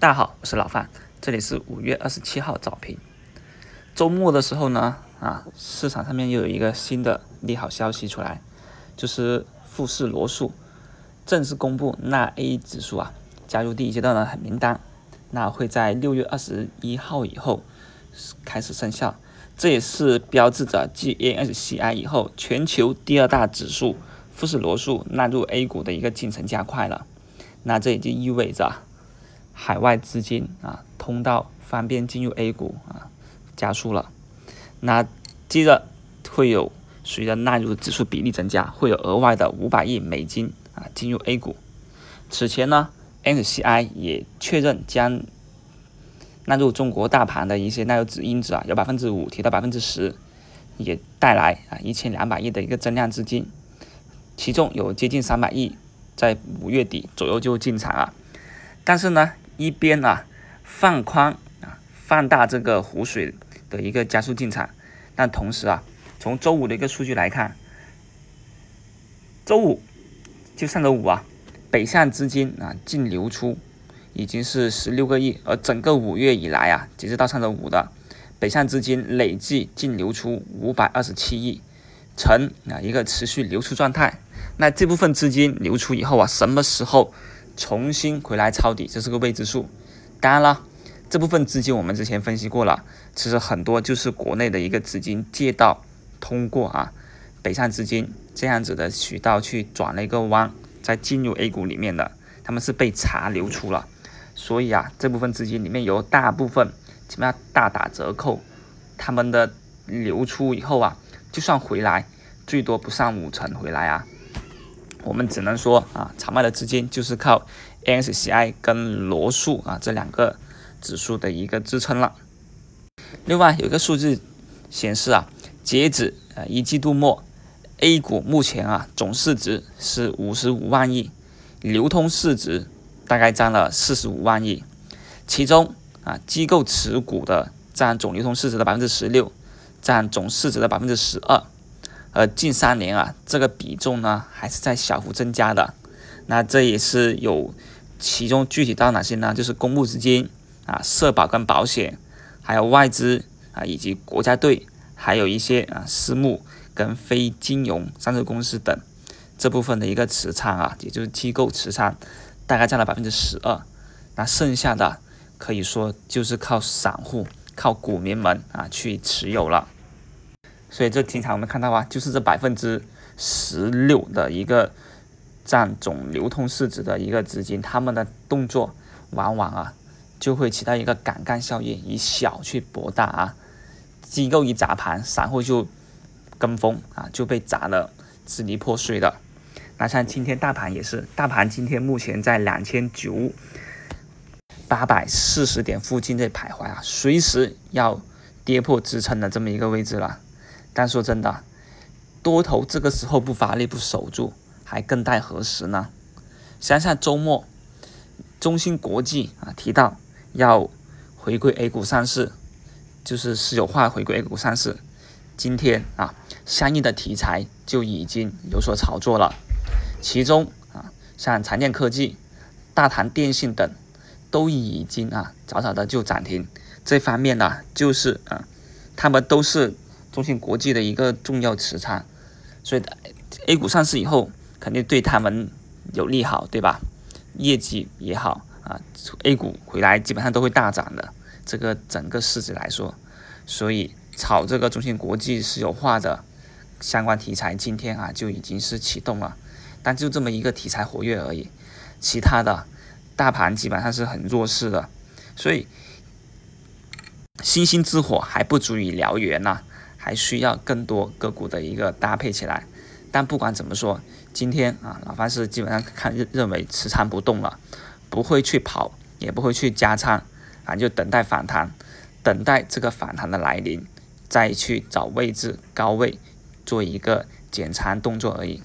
大家好，我是老范，这里是五月二十七号早评。周末的时候呢，啊，市场上面又有一个新的利好消息出来，就是富士罗素正式公布纳 A 指数啊加入第一阶段的名单，那会在六月二十一号以后开始生效，这也是标志着继 NSCI 以后全球第二大指数富士罗素纳入 A 股的一个进程加快了。那这也就意味着。海外资金啊通道方便进入 A 股啊加速了，那接着会有随着纳入指数比例增加，会有额外的五百亿美金啊进入 A 股。此前呢，NCI 也确认将纳入中国大盘的一些纳入指因子啊，由百分之五提到百分之十，也带来啊一千两百亿的一个增量资金，其中有接近三百亿在五月底左右就进场了，但是呢。一边啊放宽啊放大这个湖水的一个加速进场，但同时啊从周五的一个数据来看，周五就上周五啊北向资金啊净流出已经是十六个亿，而整个五月以来啊截止到上周五的北向资金累计净流出五百二十七亿，呈啊一个持续流出状态。那这部分资金流出以后啊什么时候？重新回来抄底，这是个未知数。当然了，这部分资金我们之前分析过了，其实很多就是国内的一个资金借道通过啊北上资金这样子的渠道去转了一个弯，再进入 A 股里面的，他们是被查流出了。所以啊，这部分资金里面有大部分起码大打折扣，他们的流出以后啊，就算回来，最多不上五成回来啊。我们只能说啊，场外的资金就是靠 NSCI 跟罗素啊这两个指数的一个支撑了。另外有一个数字显示啊，截止啊一季度末，A 股目前啊总市值是五十五万亿，流通市值大概占了四十五万亿，其中啊机构持股的占总流通市值的百分之十六，占总市值的百分之十二。呃，近三年啊，这个比重呢还是在小幅增加的。那这也是有其中具体到哪些呢？就是公募资金啊、社保跟保险，还有外资啊，以及国家队，还有一些啊私募跟非金融上市公司等这部分的一个持仓啊，也就是机构持仓，大概占了百分之十二。那剩下的可以说就是靠散户、靠股民们啊去持有了。所以这经常我们看到啊，就是这百分之十六的一个占总流通市值的一个资金，他们的动作往往啊就会起到一个杠杆效应，以小去博大啊。机构一砸盘，散户就跟风啊，就被砸的支离破碎的。那像今天大盘也是，大盘今天目前在两千九八百四十点附近在徘徊啊，随时要跌破支撑的这么一个位置了。但说真的，多头这个时候不发力不守住，还更待何时呢？想想周末，中芯国际啊提到要回归 A 股上市，就是私有化回归 A 股上市。今天啊，相应的题材就已经有所炒作了。其中啊，像长电科技、大唐电信等，都已经啊早早的就涨停。这方面呢，就是啊，他们都是。中芯国际的一个重要持仓，所以 A 股上市以后肯定对他们有利好，对吧？业绩也好啊，A 股回来基本上都会大涨的。这个整个市值来说，所以炒这个中芯国际私有化的相关题材，今天啊就已经是启动了，但就这么一个题材活跃而已，其他的大盘基本上是很弱势的，所以星星之火还不足以燎原呐。还需要更多个股的一个搭配起来，但不管怎么说，今天啊，老范是基本上看认认为持仓不动了，不会去跑，也不会去加仓，啊，就等待反弹，等待这个反弹的来临，再去找位置高位做一个减仓动作而已。